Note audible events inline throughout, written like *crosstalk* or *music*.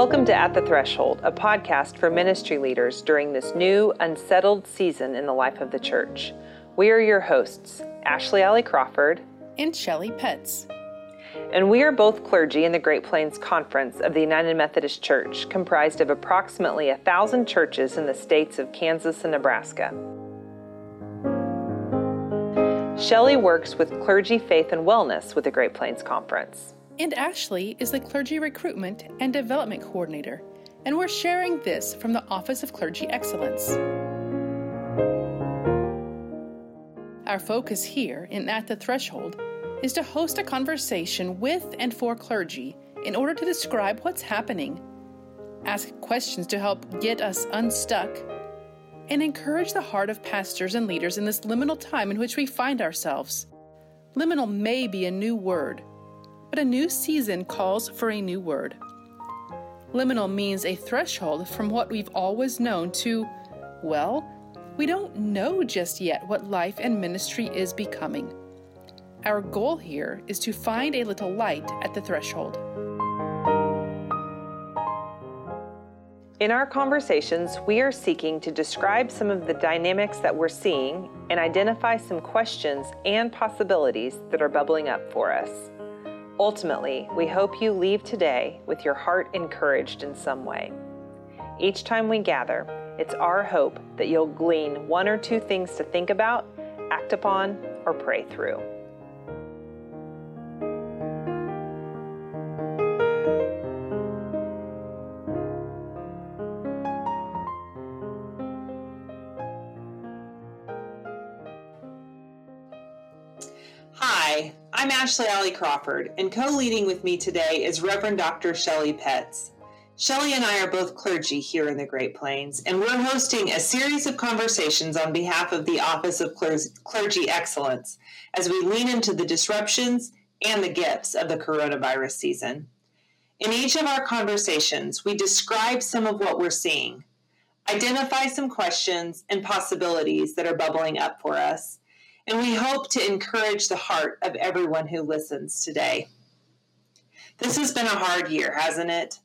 Welcome to At the Threshold, a podcast for ministry leaders during this new, unsettled season in the life of the church. We are your hosts, Ashley Alley Crawford and Shelley Petz. And we are both clergy in the Great Plains Conference of the United Methodist Church, comprised of approximately a thousand churches in the states of Kansas and Nebraska. Shelley works with Clergy Faith and Wellness with the Great Plains Conference. And Ashley is the Clergy Recruitment and Development Coordinator, and we're sharing this from the Office of Clergy Excellence. Our focus here in At the Threshold is to host a conversation with and for clergy in order to describe what's happening, ask questions to help get us unstuck, and encourage the heart of pastors and leaders in this liminal time in which we find ourselves. Liminal may be a new word but a new season calls for a new word. Liminal means a threshold from what we've always known to, well, we don't know just yet what life and ministry is becoming. Our goal here is to find a little light at the threshold. In our conversations, we are seeking to describe some of the dynamics that we're seeing and identify some questions and possibilities that are bubbling up for us. Ultimately, we hope you leave today with your heart encouraged in some way. Each time we gather, it's our hope that you'll glean one or two things to think about, act upon, or pray through. Ashley Alley Crawford, and co leading with me today is Reverend Dr. Shelley Petz. Shelley and I are both clergy here in the Great Plains, and we're hosting a series of conversations on behalf of the Office of Clergy Excellence as we lean into the disruptions and the gifts of the coronavirus season. In each of our conversations, we describe some of what we're seeing, identify some questions and possibilities that are bubbling up for us, and we hope to encourage the heart of everyone who listens today. This has been a hard year, hasn't it?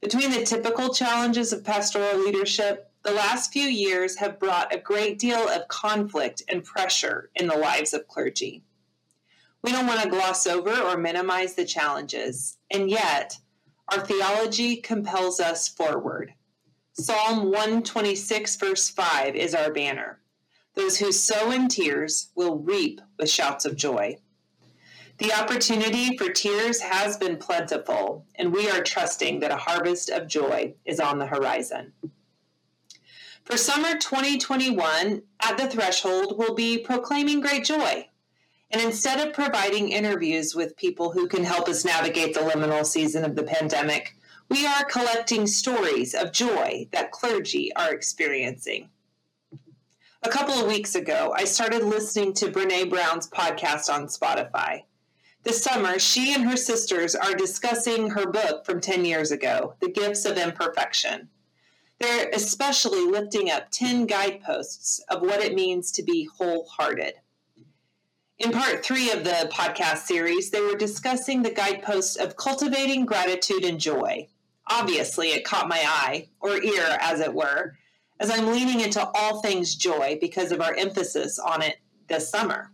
Between the typical challenges of pastoral leadership, the last few years have brought a great deal of conflict and pressure in the lives of clergy. We don't want to gloss over or minimize the challenges, and yet our theology compels us forward. Psalm 126, verse 5 is our banner. Those who sow in tears will reap with shouts of joy. The opportunity for tears has been plentiful, and we are trusting that a harvest of joy is on the horizon. For summer 2021, At the Threshold we'll be proclaiming great joy. And instead of providing interviews with people who can help us navigate the liminal season of the pandemic, we are collecting stories of joy that clergy are experiencing. A couple of weeks ago, I started listening to Brene Brown's podcast on Spotify. This summer, she and her sisters are discussing her book from 10 years ago, The Gifts of Imperfection. They're especially lifting up 10 guideposts of what it means to be wholehearted. In part three of the podcast series, they were discussing the guidepost of cultivating gratitude and joy. Obviously, it caught my eye, or ear, as it were, as I'm leaning into all things joy because of our emphasis on it this summer.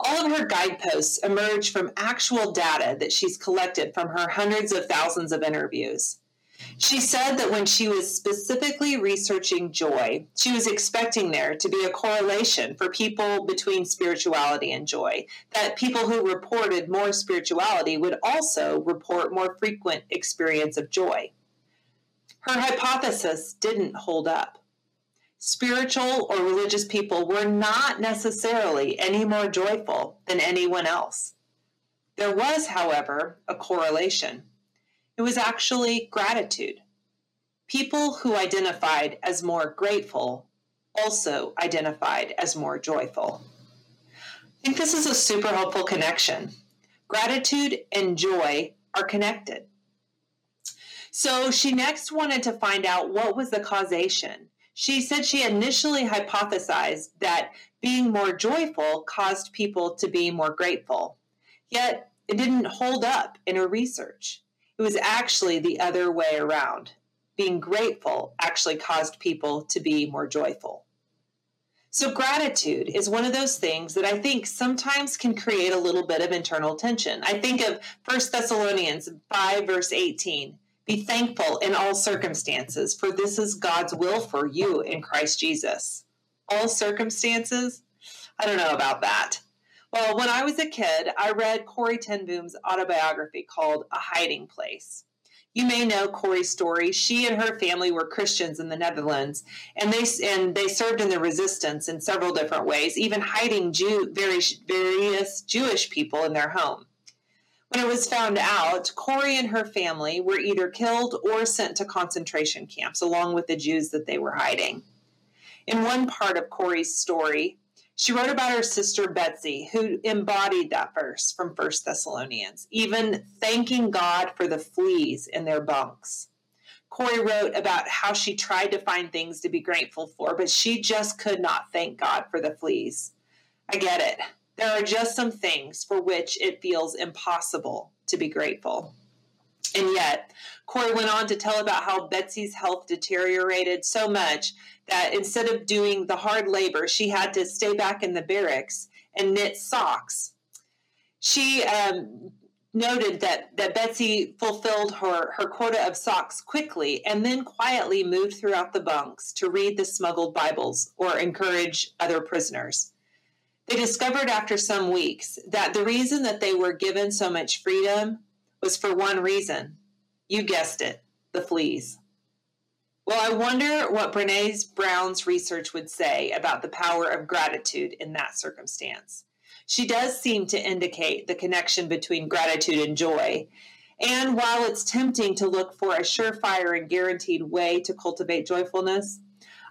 All of her guideposts emerge from actual data that she's collected from her hundreds of thousands of interviews. She said that when she was specifically researching joy, she was expecting there to be a correlation for people between spirituality and joy, that people who reported more spirituality would also report more frequent experience of joy. Her hypothesis didn't hold up. Spiritual or religious people were not necessarily any more joyful than anyone else. There was, however, a correlation. It was actually gratitude. People who identified as more grateful also identified as more joyful. I think this is a super helpful connection. Gratitude and joy are connected. So she next wanted to find out what was the causation. She said she initially hypothesized that being more joyful caused people to be more grateful. Yet it didn't hold up in her research. It was actually the other way around. Being grateful actually caused people to be more joyful. So, gratitude is one of those things that I think sometimes can create a little bit of internal tension. I think of 1 Thessalonians 5, verse 18 Be thankful in all circumstances, for this is God's will for you in Christ Jesus. All circumstances? I don't know about that. Well, when I was a kid, I read Corrie ten Boom's autobiography called A Hiding Place. You may know Corrie's story. She and her family were Christians in the Netherlands, and they and they served in the resistance in several different ways, even hiding Jew, various, various Jewish people in their home. When it was found out, Corrie and her family were either killed or sent to concentration camps, along with the Jews that they were hiding. In one part of Corrie's story, she wrote about her sister Betsy, who embodied that verse from First Thessalonians, even thanking God for the fleas in their bunks. Corrie wrote about how she tried to find things to be grateful for, but she just could not thank God for the fleas. I get it. There are just some things for which it feels impossible to be grateful. And yet, Corrie went on to tell about how Betsy's health deteriorated so much that instead of doing the hard labor, she had to stay back in the barracks and knit socks. She um, noted that, that Betsy fulfilled her, her quota of socks quickly and then quietly moved throughout the bunks to read the smuggled Bibles or encourage other prisoners. They discovered after some weeks that the reason that they were given so much freedom was for one reason. You guessed it the fleas. Well, I wonder what Brene Brown's research would say about the power of gratitude in that circumstance. She does seem to indicate the connection between gratitude and joy. And while it's tempting to look for a surefire and guaranteed way to cultivate joyfulness,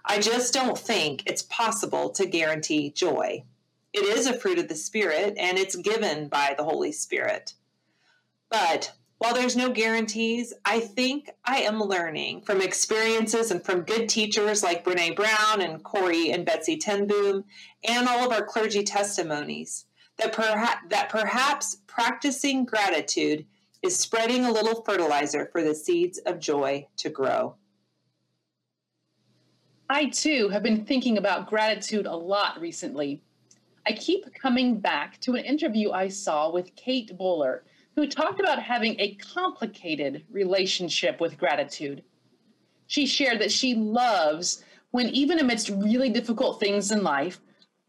I just don't think it's possible to guarantee joy. It is a fruit of the Spirit and it's given by the Holy Spirit. But while there's no guarantees, I think I am learning from experiences and from good teachers like Brene Brown and Corrie and Betsy ten Boom and all of our clergy testimonies that, perha- that perhaps practicing gratitude is spreading a little fertilizer for the seeds of joy to grow. I too have been thinking about gratitude a lot recently. I keep coming back to an interview I saw with Kate Bowler who talked about having a complicated relationship with gratitude. She shared that she loves when, even amidst really difficult things in life,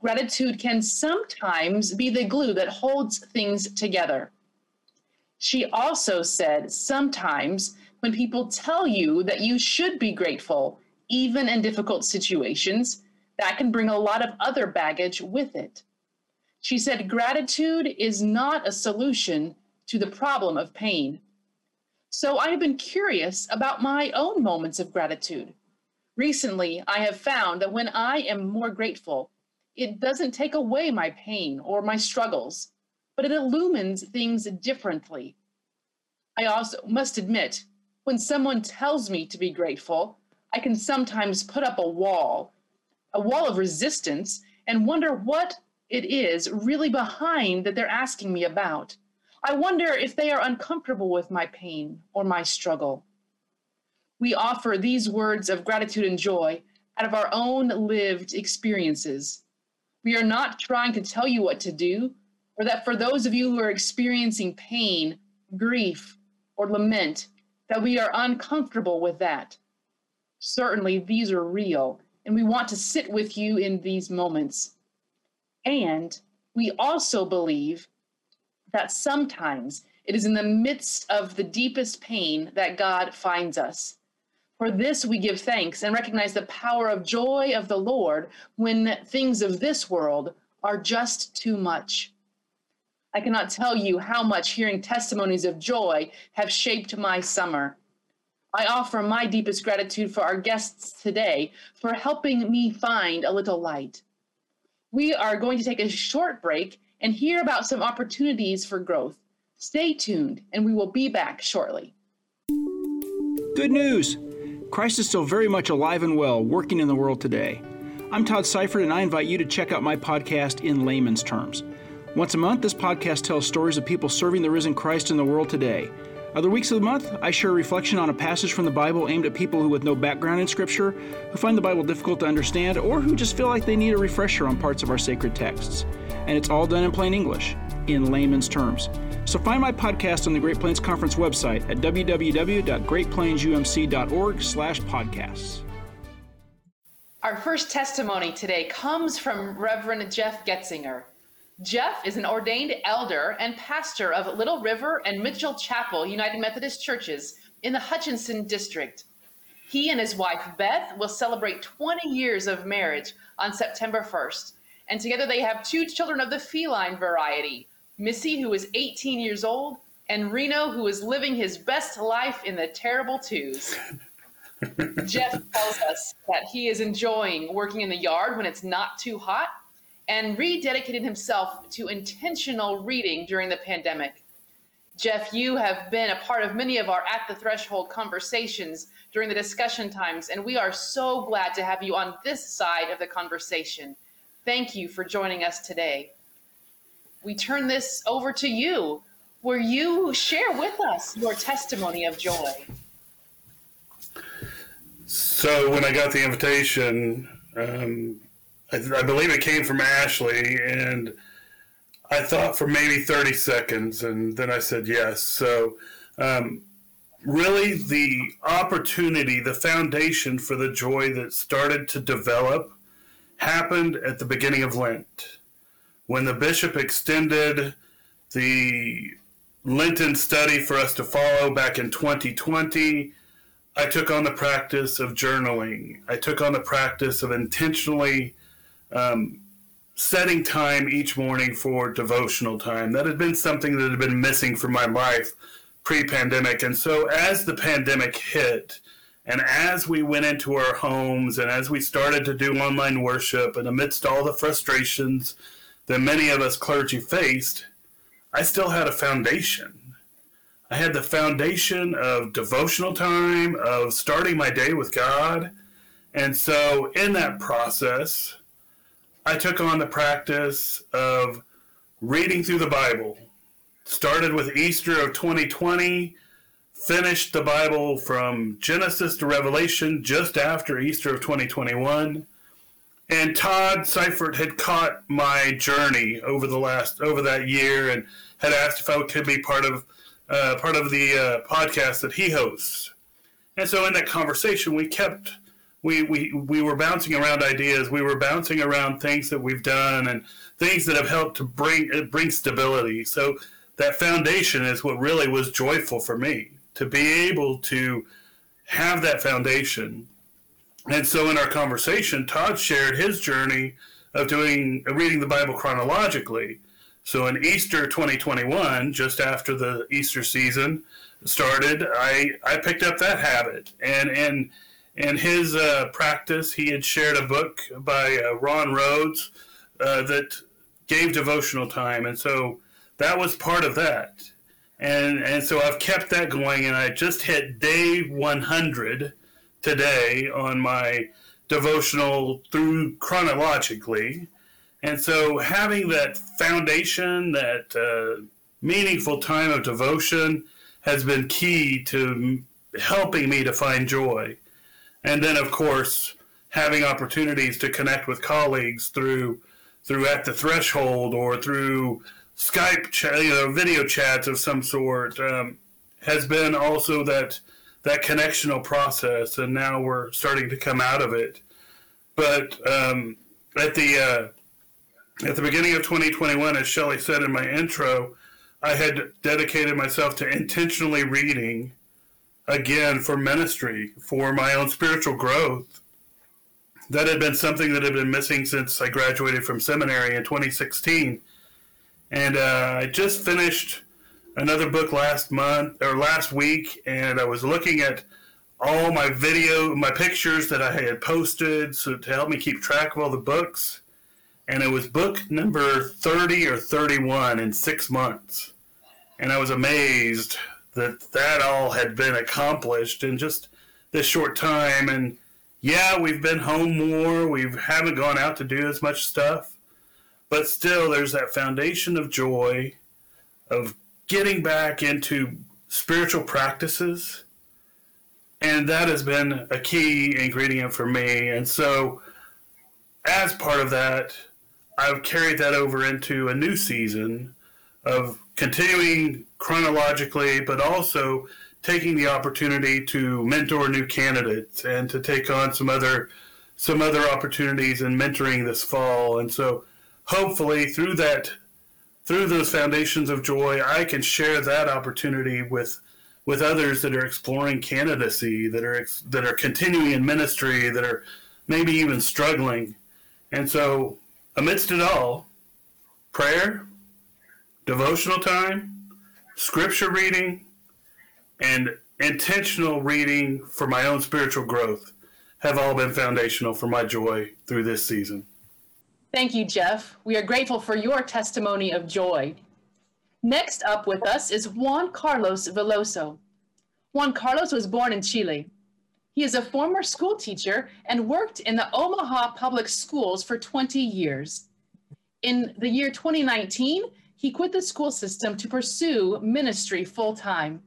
gratitude can sometimes be the glue that holds things together. She also said sometimes when people tell you that you should be grateful, even in difficult situations, that can bring a lot of other baggage with it. She said gratitude is not a solution to the problem of pain. So I have been curious about my own moments of gratitude. Recently, I have found that when I am more grateful, it doesn't take away my pain or my struggles, but it illumines things differently. I also must admit, when someone tells me to be grateful, I can sometimes put up a wall, a wall of resistance, and wonder what it is really behind that they're asking me about. I wonder if they are uncomfortable with my pain or my struggle. We offer these words of gratitude and joy out of our own lived experiences. We are not trying to tell you what to do, or that for those of you who are experiencing pain, grief, or lament, that we are uncomfortable with that. Certainly, these are real, and we want to sit with you in these moments. And we also believe that sometimes it is in the midst of the deepest pain that God finds us. For this we give thanks and recognize the power of joy of the Lord when things of this world are just too much. I cannot tell you how much hearing testimonies of joy have shaped my summer. I offer my deepest gratitude for our guests today for helping me find a little light. We are going to take a short break and hear about some opportunities for growth. Stay tuned, and we will be back shortly. Good news! Christ is still very much alive and well, working in the world today. I'm Todd Seifert, and I invite you to check out my podcast in layman's terms. Once a month, this podcast tells stories of people serving the risen Christ in the world today. Other weeks of the month, I share a reflection on a passage from the Bible aimed at people who, with no background in Scripture, who find the Bible difficult to understand, or who just feel like they need a refresher on parts of our sacred texts. And it's all done in plain English, in layman's terms. So find my podcast on the Great Plains Conference website at www.greatplainsumc.org/podcasts. Our first testimony today comes from Reverend Jeff Getzinger. Jeff is an ordained elder and pastor of Little River and Mitchell Chapel United Methodist Churches in the Hutchinson District. He and his wife Beth will celebrate 20 years of marriage on September 1st, and together they have two children of the feline variety Missy, who is 18 years old, and Reno, who is living his best life in the terrible twos. *laughs* Jeff tells us that he is enjoying working in the yard when it's not too hot and rededicated himself to intentional reading during the pandemic. Jeff, you have been a part of many of our At the Threshold conversations during the discussion times, and we are so glad to have you on this side of the conversation. Thank you for joining us today. We turn this over to you, where you share with us your testimony of joy. So, when I got the invitation, um, I, I, believe it came from Ashley, and I thought for maybe 30 seconds, and then I said yes. So, um, really, the opportunity, the foundation for the joy that started to develop happened at the beginning of Lent. When the bishop extended the Lenten study for us to follow back in 2020, I took on the practice of journaling. I took on the practice of intentionally um, setting time each morning for devotional time. That had been something that had been missing from my life pre pandemic. And so as the pandemic hit, and as we went into our homes and as we started to do online worship, and amidst all the frustrations that many of us clergy faced, I still had a foundation. I had the foundation of devotional time, of starting my day with God. And so, in that process, I took on the practice of reading through the Bible. Started with Easter of 2020, finished the Bible from Genesis to Revelation just after Easter of 2021. And Todd Seifert had caught my journey over the last over that year and had asked if I could be part of uh, part of the uh, podcast that he hosts. And so in that conversation, we kept we, we, we were bouncing around ideas. We were bouncing around things that we've done and things that have helped to bring bring stability. So that foundation is what really was joyful for me to be able to have that foundation. And so in our conversation, Todd shared his journey of doing reading the Bible chronologically. So in Easter 2021, just after the Easter season started, I I picked up that habit and and in his uh, practice, he had shared a book by uh, Ron Rhodes uh, that gave devotional time, and so that was part of that. And and so I've kept that going, and I just hit day 100 today on my devotional through chronologically. And so having that foundation, that uh, meaningful time of devotion, has been key to helping me to find joy and then of course having opportunities to connect with colleagues through through at the threshold or through Skype, ch- you know, video chats of some sort um, has been also that that connectional process, and now we're starting to come out of it. But um, at the uh, at the beginning of 2021, as Shelley said in my intro, I had dedicated myself to intentionally reading again for ministry, for my own spiritual growth. That had been something that had been missing since I graduated from seminary in 2016. And uh, I just finished another book last month or last week, and I was looking at all my video, my pictures that I had posted so to help me keep track of all the books. And it was book number 30 or 31 in six months. And I was amazed that that all had been accomplished in just this short time. And yeah, we've been home more. We haven't gone out to do as much stuff, but still, there's that foundation of joy, of getting back into spiritual practices. And that has been a key ingredient for me. And so, as part of that, I've carried that over into a new season of continuing chronologically, but also taking the opportunity to mentor new candidates and to take on some other some other opportunities in mentoring this fall. And so hopefully through that through those foundations of joy, I can share that opportunity with with others that are exploring candidacy, that are that are continuing in ministry, that are maybe even struggling. And so amidst it all, prayer, devotional time, scripture reading, and intentional reading for my own spiritual growth have all been foundational for my joy through this season. Thank you, Jeff. We are grateful for your testimony of joy. Next up with us is Juan Carlos Veloso. Juan Carlos was born in Chile. He is a former school teacher and worked in the Omaha Public Schools for 20 years. In the year 2019, he quit the school system to pursue ministry full time.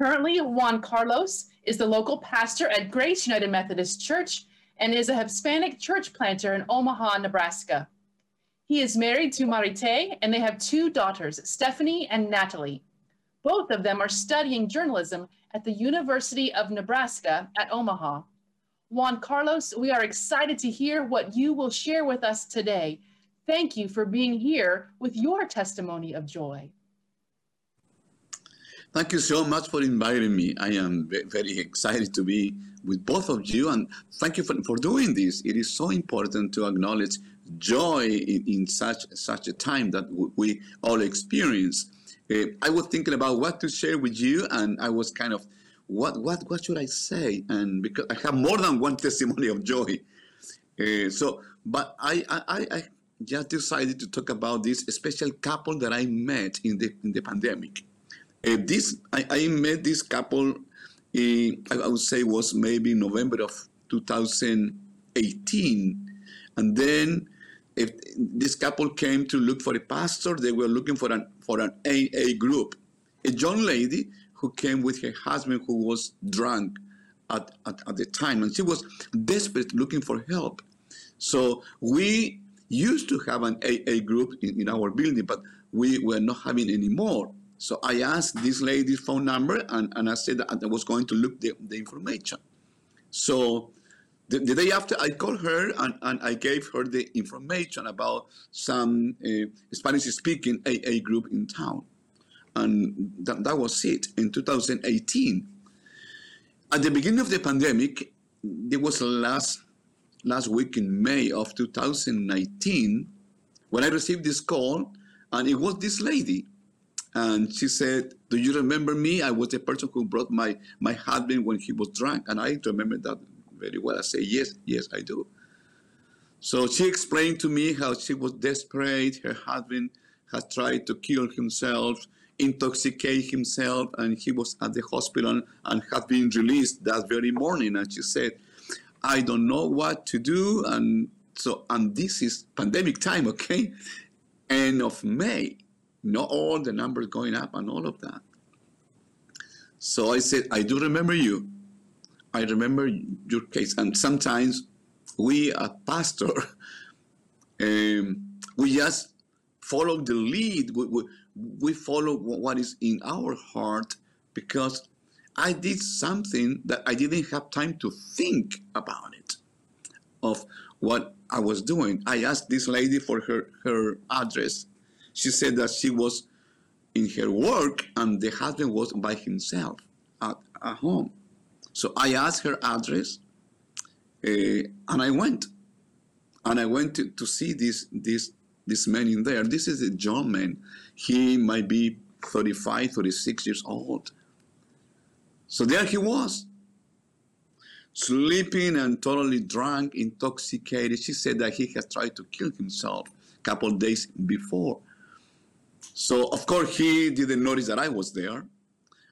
Currently, Juan Carlos is the local pastor at Grace United Methodist Church and is a Hispanic church planter in Omaha, Nebraska. He is married to Marite and they have two daughters, Stephanie and Natalie. Both of them are studying journalism at the University of Nebraska at Omaha. Juan Carlos, we are excited to hear what you will share with us today. Thank you for being here with your testimony of joy. Thank you so much for inviting me. I am very excited to be with both of you, and thank you for, for doing this. It is so important to acknowledge joy in, in such such a time that we all experience. Uh, I was thinking about what to share with you, and I was kind of, what what what should I say? And because I have more than one *laughs* testimony of joy, uh, so but I, I I just decided to talk about this special couple that I met in the in the pandemic. Uh, this I, I, met this couple. In, I would say was maybe November of 2018, and then if this couple came to look for a pastor, they were looking for an for an AA group. A young lady who came with her husband who was drunk at, at, at the time, and she was desperate looking for help. So we used to have an AA group in, in our building, but we were not having any more. So I asked this lady's phone number and, and I said that I was going to look the, the information. So the, the, day after I called her and, and I gave her the information about some uh, Spanish speaking AA group in town. And that, that was it in 2018. At the beginning of the pandemic, there was a last last week in May of 2019 when I received this call, and it was this lady and she said, "Do you remember me? I was the person who brought my my husband when he was drunk." And I remember that very well. I say, "Yes, yes, I do." So she explained to me how she was desperate. Her husband had tried to kill himself, intoxicate himself, and he was at the hospital and had been released that very morning. And she said, "I don't know what to do." And so, and this is pandemic time, *laughs* okay? End of May not all the numbers going up and all of that. So I said, I do remember you. I remember your case. And sometimes we, a pastor, *laughs* um, we just follow the lead. We, we, we follow what is in our heart because I did something that I didn't have time to think about it, of what I was doing. I asked this lady for her, her address she said that she was in her work and the husband was by himself at, at home. So I asked her address uh, and I went. And I went to, to see this, this, this man in there. This is a John man. He might be 35, 36 years old. So there he was, sleeping and totally drunk, intoxicated. She said that he had tried to kill himself a couple days before. So, of course, he didn't notice that I was there.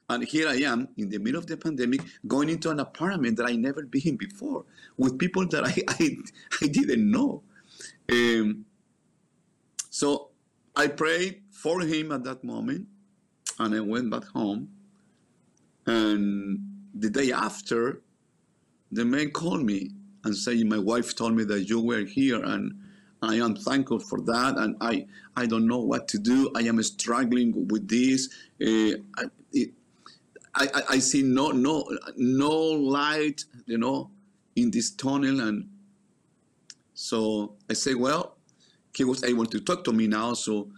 And here I am in the middle of the pandemic going into an apartment that I never been before with people that I, *laughs* I, I didn't know. Um, so I prayed for him at that moment and I went back home. And the day after, the man called me and said, My wife told me that you were here, and I am thankful for that. And I, I don't know what to do. I am struggling with this. Uh, I, it, I, I, see no, no, no light, you know, in this tunnel. And so I say, Well, he was able to talk to me now. So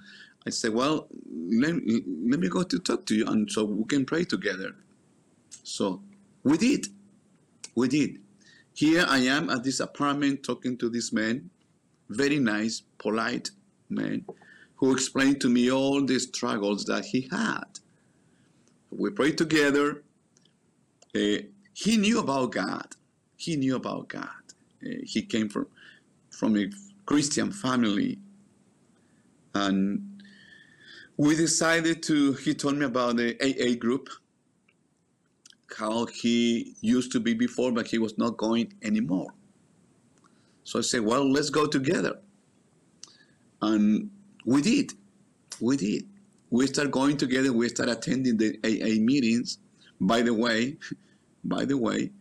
I said, Well, let, let me go to talk to you, and so we can pray together. So we did. We did. Here I am at this apartment talking to this man, very nice, polite man, who explained to me all the struggles that he had. We prayed together. Uh, he knew about God. He knew about God. Uh, he came from from a Christian family, and we decided to. He told me about the AA group how he used to be before, but he was not going anymore. So I said, well, let's go together. And we did. We did. We started going together. We started attending the AA meetings. By the way, *laughs* by the way,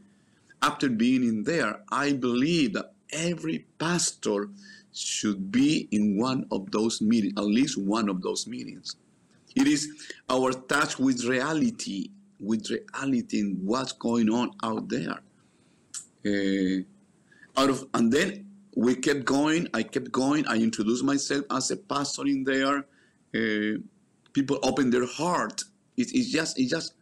after being in there, I believe that every pastor should be in one of those meetings, at least one of those meetings. It is our touch with reality with reality in what's going on out there. Uh, out of and then we kept going. I kept going. I introduced myself as a pastor in there. Uh, people opened their heart. It, it's just it's just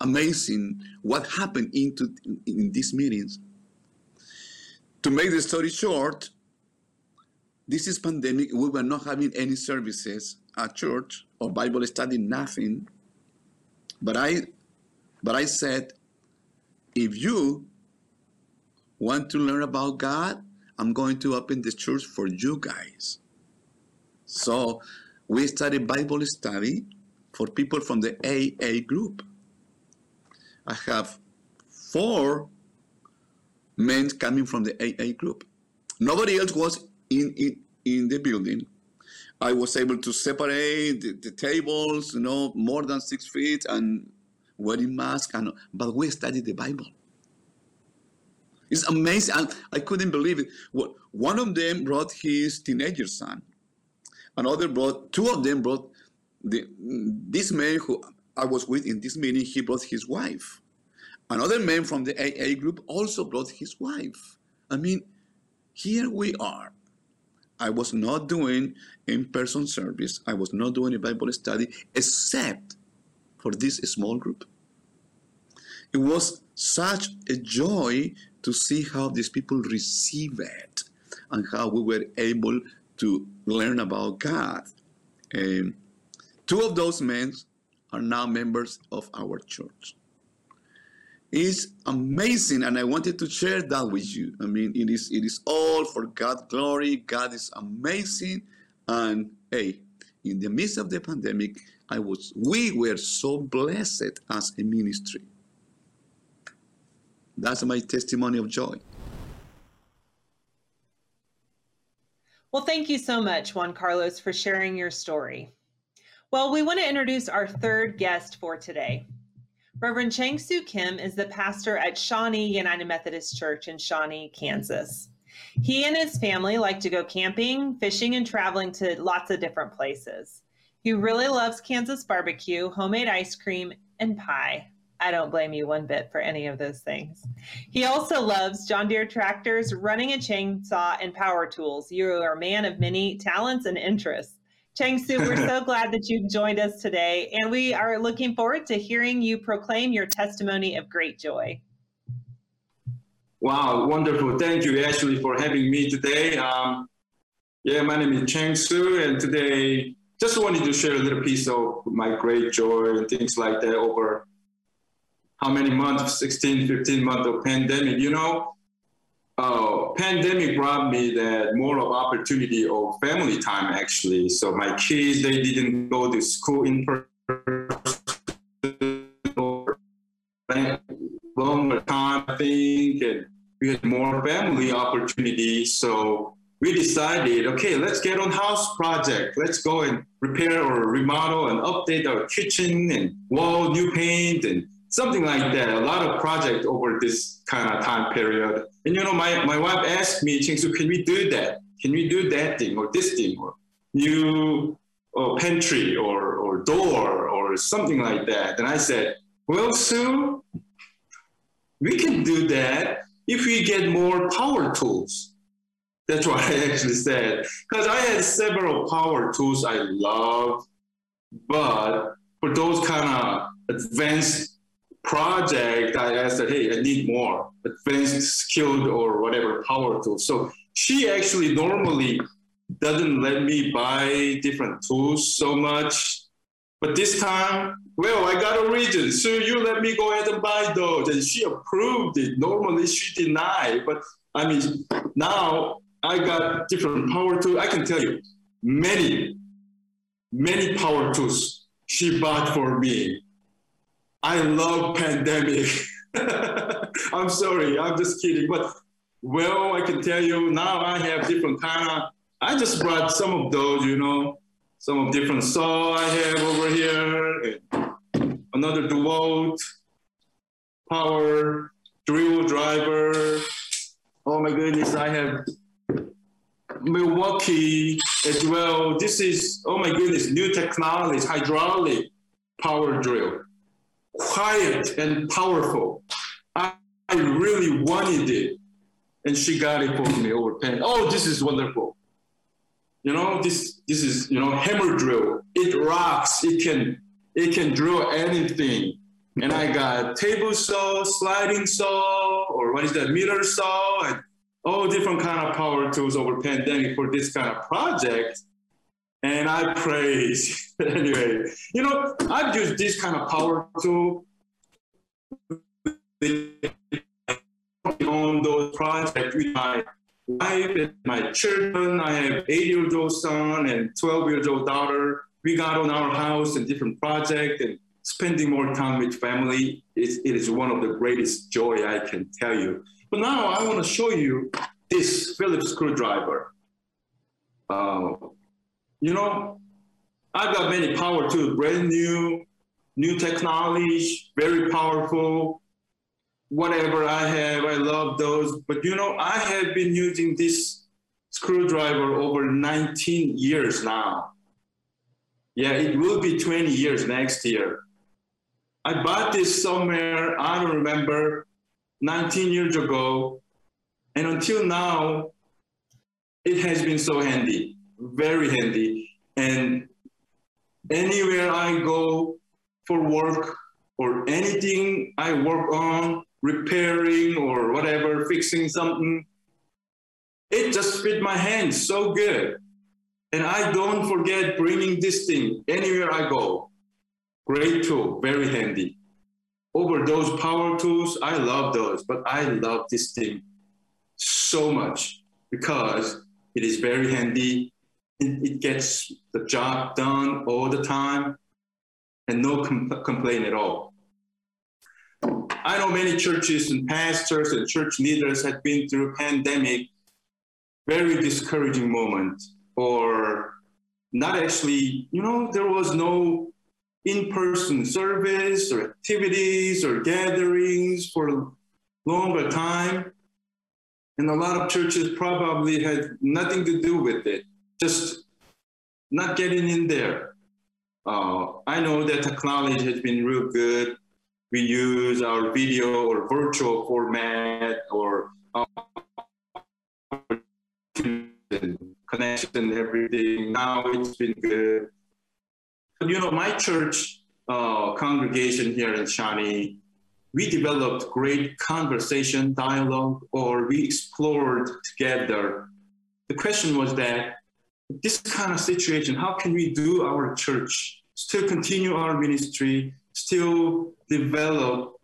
amazing what happened into in, in these meetings. To make the story short, this is pandemic. We were not having any services at church or Bible study, nothing. But I but I said, if you want to learn about God, I'm going to open the church for you guys. So we started Bible study for people from the AA group. I have four men coming from the AA group. Nobody else was in, in, in the building. I was able to separate the, the tables, you know, more than six feet, and wearing masks, and but we studied the Bible. It's amazing. And I couldn't believe it. One of them brought his teenager son. Another brought, two of them brought the, this man who I was with in this meeting, he brought his wife. Another man from the AA group also brought his wife. I mean, here we are. I was not doing in person service, I was not doing a Bible study, except for this small group. It was such a joy to see how these people receive it and how we were able to learn about God. And two of those men are now members of our church. It's amazing, and I wanted to share that with you. I mean, it is it is all for God's glory. God is amazing, and hey, in the midst of the pandemic, I was we were so blessed as a ministry. That's my testimony of joy. Well, thank you so much, Juan Carlos, for sharing your story. Well, we want to introduce our third guest for today. Reverend Chang Soo Kim is the pastor at Shawnee United Methodist Church in Shawnee, Kansas. He and his family like to go camping, fishing, and traveling to lots of different places. He really loves Kansas barbecue, homemade ice cream, and pie. I don't blame you one bit for any of those things. He also loves John Deere tractors, running a chainsaw, and power tools. You are a man of many talents and interests. Chang Soo, we're *laughs* so glad that you've joined us today, and we are looking forward to hearing you proclaim your testimony of great joy. Wow, wonderful. Thank you, Ashley, for having me today. Um, yeah, my name is Chang Soo, and today just wanted to share a little piece of my great joy and things like that over how many months, 16, 15 months of pandemic, you know, uh, pandemic brought me that more of opportunity of family time actually. So my kids, they didn't go to school in person longer time, I think, and we had more family opportunities. So we decided, okay, let's get on house project. Let's go and repair or remodel and update our kitchen and wall, new paint and something like that. A lot of project over this kind of time period. And you know, my, my wife asked me, Chingsu, can we do that? Can we do that thing or this thing or new uh, pantry or, or door or something like that? And I said, well, Sue, we can do that if we get more power tools. That's what I actually said. Because I had several power tools I love, but for those kind of advanced project, I asked her, hey, I need more advanced skilled or whatever power tools. So she actually normally doesn't let me buy different tools so much. But this time, well, I got a reason. So you let me go ahead and buy those. And she approved it. Normally she denied. But I mean, now I got different power tools. I can tell you many, many power tools she bought for me. I love pandemic. *laughs* I'm sorry, I'm just kidding. But well, I can tell you now I have different kind of, I just brought some of those, you know, some of different saw I have over here, another DeWalt power drill driver. Oh my goodness, I have Milwaukee as well. This is, oh my goodness, new technology, hydraulic power drill. Quiet and powerful. I, I really wanted it. And she got it for me over pen. Oh, this is wonderful. You know, this this is, you know, hammer drill. It rocks. It can it can drill anything. And I got table saw, sliding saw, or what is that, miter saw, and all different kind of power tools over pandemic for this kind of project. And I praise *laughs* anyway. You know, I've used this kind of power tool on those projects with my wife and my children. I have eight-year-old son and 12-year-old daughter. We got on our house and different projects and spending more time with family. It is one of the greatest joy I can tell you. But now I want to show you this Phillips screwdriver. Uh, you know, I've got many power tools, brand new, new technology, very powerful. Whatever I have, I love those. But you know, I have been using this screwdriver over 19 years now. Yeah, it will be 20 years next year. I bought this somewhere, I don't remember, 19 years ago. And until now, it has been so handy, very handy. And anywhere I go for work or anything I work on, repairing or whatever, fixing something, it just fit my hands so good. And I don't forget bringing this thing anywhere I go. Great tool, very handy over those power tools, I love those, but I love this thing so much because it is very handy. It, gets the job done all the time and no com- complaint at all. I know many churches and pastors and church leaders have been through pandemic, very discouraging moment, or not actually, you know, there was no in-person service or activities or gatherings for a longer time. And a lot of churches probably had nothing to do with it, just not getting in there. Uh, I know that technology has been real good. We use our video or virtual format or uh, connection and everything. Now it's been good you know, my church uh, congregation here in Shawnee, we developed great conversation, dialogue, or we explored together. The question was that this kind of situation, how can we do our church, still continue our ministry, still develop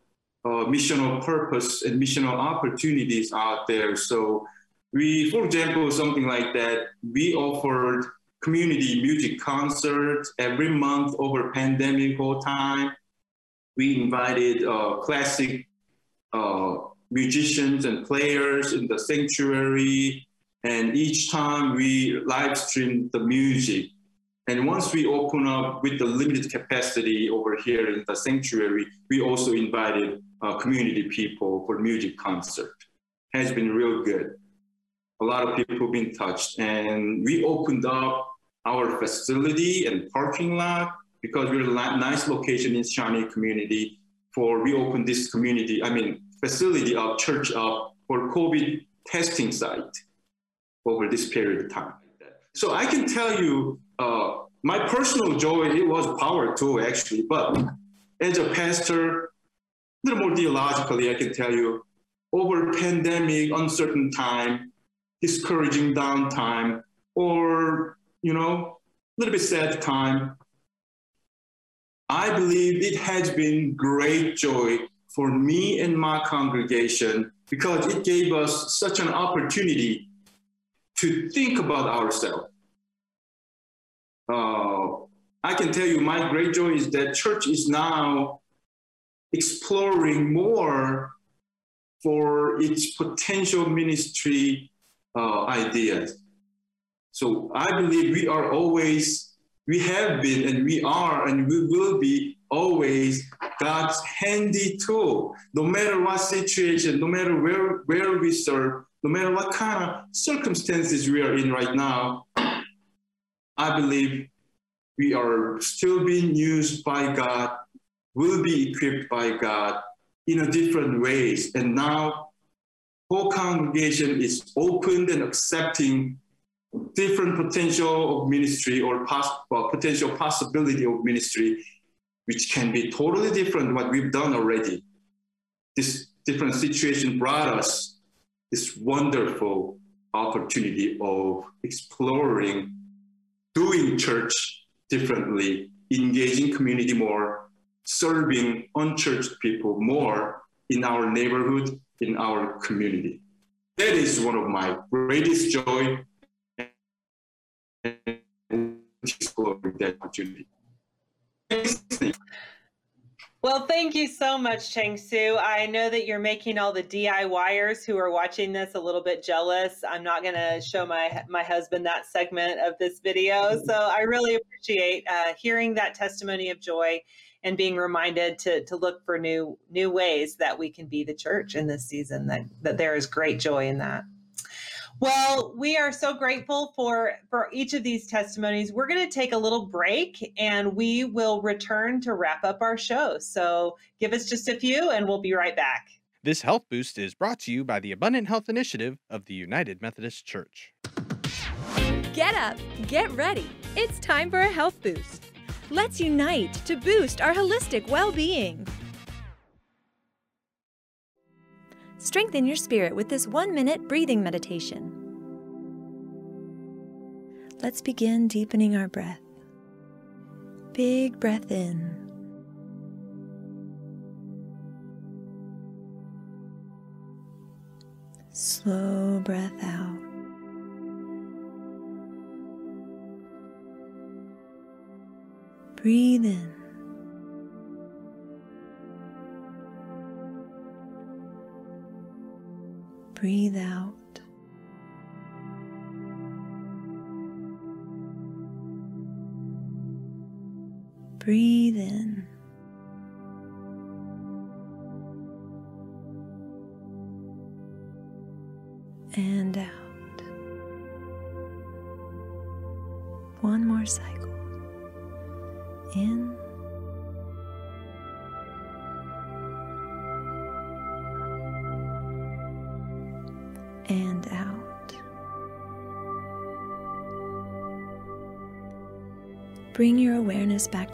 uh, missional purpose and missional opportunities out there? So we, for example, something like that, we offered community music concerts every month over pandemic whole time. We invited uh, classic uh, musicians and players in the sanctuary, and each time we live streamed the music. And once we open up with the limited capacity over here in the sanctuary, we also invited uh, community people for music concert. Has been real good. A lot of people have been touched, and we opened up our facility and parking lot because we're a nice location in Shawnee community. For we opened this community, I mean facility of church up for COVID testing site over this period of time. So I can tell you, uh, my personal joy, it was power too, actually. But as a pastor, a little more theologically, I can tell you, over pandemic, uncertain time, discouraging downtime, or, you know, a little bit sad time, I believe it has been great joy for me and my congregation because it gave us such an opportunity to think about ourselves. Uh, I can tell you my great joy is that church is now exploring more for its potential ministry uh, ideas. So I believe we are always, we have been and we are and we will be always God's handy tool. No matter what situation, no matter where, where we serve, no matter what kind of circumstances we are in right now, I believe we are still being used by God, will be equipped by God in a different ways. And now whole congregation is open and accepting different potential of ministry or pos- potential possibility of ministry, which can be totally different what we've done already. This different situation brought us this wonderful opportunity of exploring doing church differently, engaging community more, serving unchurched people more in our neighborhood, in our community. That is one of my greatest joy exploring that opportunity. Well, thank you so much, Cheng Su. I know that you're making all the DIYers who are watching this a little bit jealous. I'm not going to show my my husband that segment of this video, so I really appreciate uh, hearing that testimony of joy and being reminded to to look for new new ways that we can be the church in this season. That that there is great joy in that. Well, we are so grateful for for each of these testimonies. We're going to take a little break and we will return to wrap up our show. So, give us just a few and we'll be right back. This health boost is brought to you by the Abundant Health Initiative of the United Methodist Church. Get up, get ready. It's time for a health boost. Let's unite to boost our holistic well-being. Strengthen your spirit with this one minute breathing meditation. Let's begin deepening our breath. Big breath in. Slow breath out. Breathe in. Breathe out. Breathe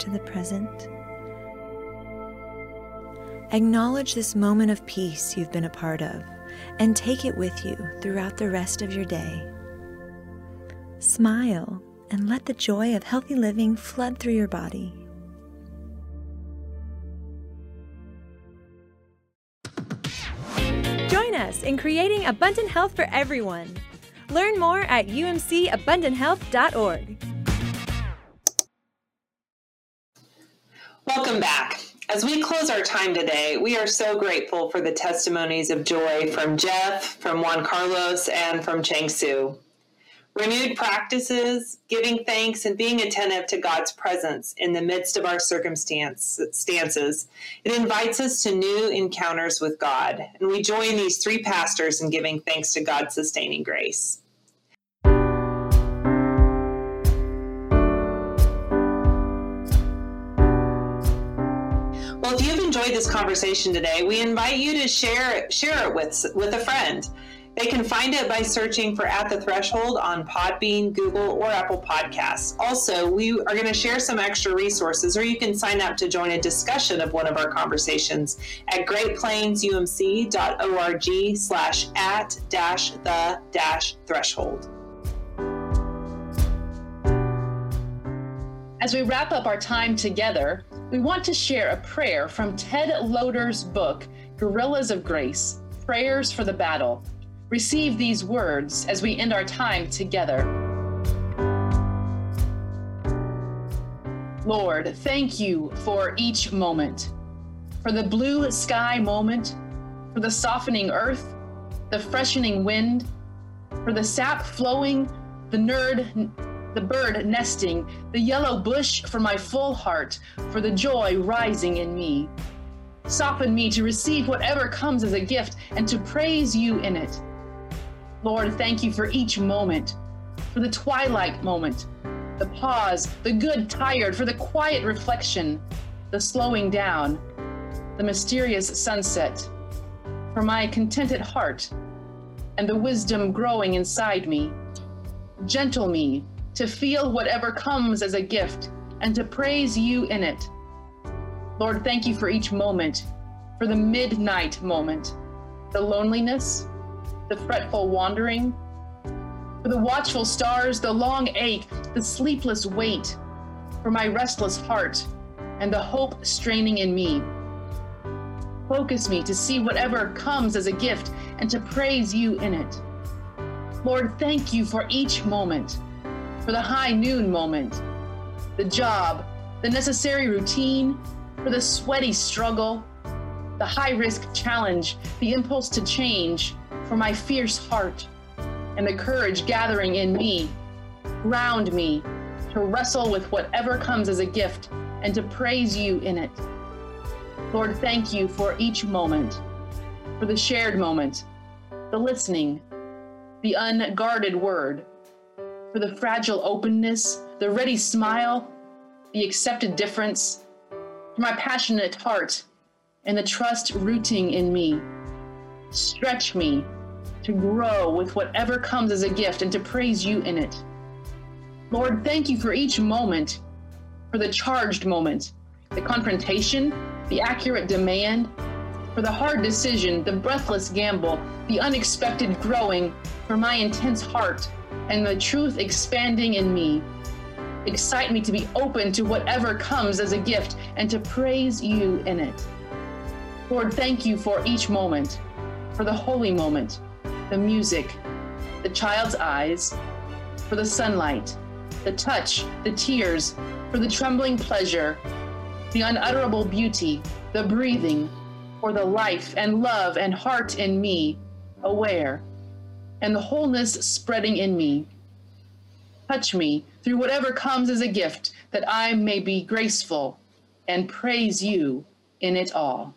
to the present. Acknowledge this moment of peace you've been a part of and take it with you throughout the rest of your day. Smile and let the joy of healthy living flood through your body. Join us in creating abundant health for everyone. Learn more at umcabundanthealth.org. Welcome back. As we close our time today, we are so grateful for the testimonies of joy from Jeff, from Juan Carlos, and from Cheng Su. renewed practices, giving thanks, and being attentive to God's presence in the midst of our circumstances. It invites us to new encounters with God, and we join these three pastors in giving thanks to God's sustaining grace. Enjoyed this conversation today, we invite you to share share it with with a friend. They can find it by searching for At the Threshold on Podbean, Google, or Apple Podcasts. Also, we are going to share some extra resources, or you can sign up to join a discussion of one of our conversations at greatplainsumc.org slash at dash the dash threshold. As we wrap up our time together, we want to share a prayer from Ted Loder's book, Guerrillas of Grace Prayers for the Battle receive these words as we end our time together. Lord, thank you for each moment, for the blue sky moment, for the softening earth, the freshening wind, for the sap flowing, the nerd, the bird nesting, the yellow bush for my full heart, for the joy rising in me. Soften me to receive whatever comes as a gift and to praise you in it. Lord, thank you for each moment, for the twilight moment, the pause, the good tired, for the quiet reflection, the slowing down, the mysterious sunset, for my contented heart and the wisdom growing inside me. Gentle me to feel whatever comes as a gift and to praise you in it. Lord, thank you for each moment, for the midnight moment, the loneliness, the fretful wandering, for the watchful stars, the long ache, the sleepless wait, for my restless heart and the hope straining in me. Focus me to see whatever comes as a gift and to praise you in it. Lord, thank you for each moment, for the high noon moment, the job, the necessary routine, for the sweaty struggle, the high risk challenge, the impulse to change, for my fierce heart and the courage gathering in me. Ground me to wrestle with whatever comes as a gift and to praise you in it. Lord, thank you for each moment, for the shared moment, the listening, the unguarded word, for the fragile openness, the ready smile, the accepted difference, for my passionate heart and the trust rooting in me. Stretch me to grow with whatever comes as a gift and to praise you in it. Lord, thank you for each moment, for the charged moment, the confrontation, the accurate demand, for the hard decision, the breathless gamble, the unexpected growing, for my intense heart and the truth expanding in me. Excite me to be open to whatever comes as a gift and to praise you in it. Lord, thank you for each moment, for the holy moment, the music, the child's eyes, for the sunlight, the touch, the tears, for the trembling pleasure, the unutterable beauty, the breathing, for the life and love and heart in me, aware, and the wholeness spreading in me. Touch me through whatever comes as a gift, that I may be graceful and praise you in it all.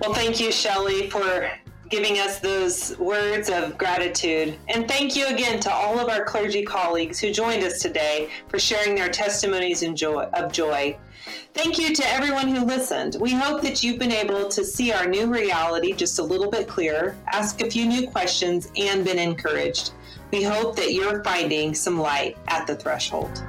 Well, thank you, Shelley, for giving us those words of gratitude. And thank you again to all of our clergy colleagues who joined us today for sharing their testimonies joy, of joy. Thank you to everyone who listened. We hope that you've been able to see our new reality just a little bit clearer, ask a few new questions, and been encouraged. We hope that you're finding some light at the threshold.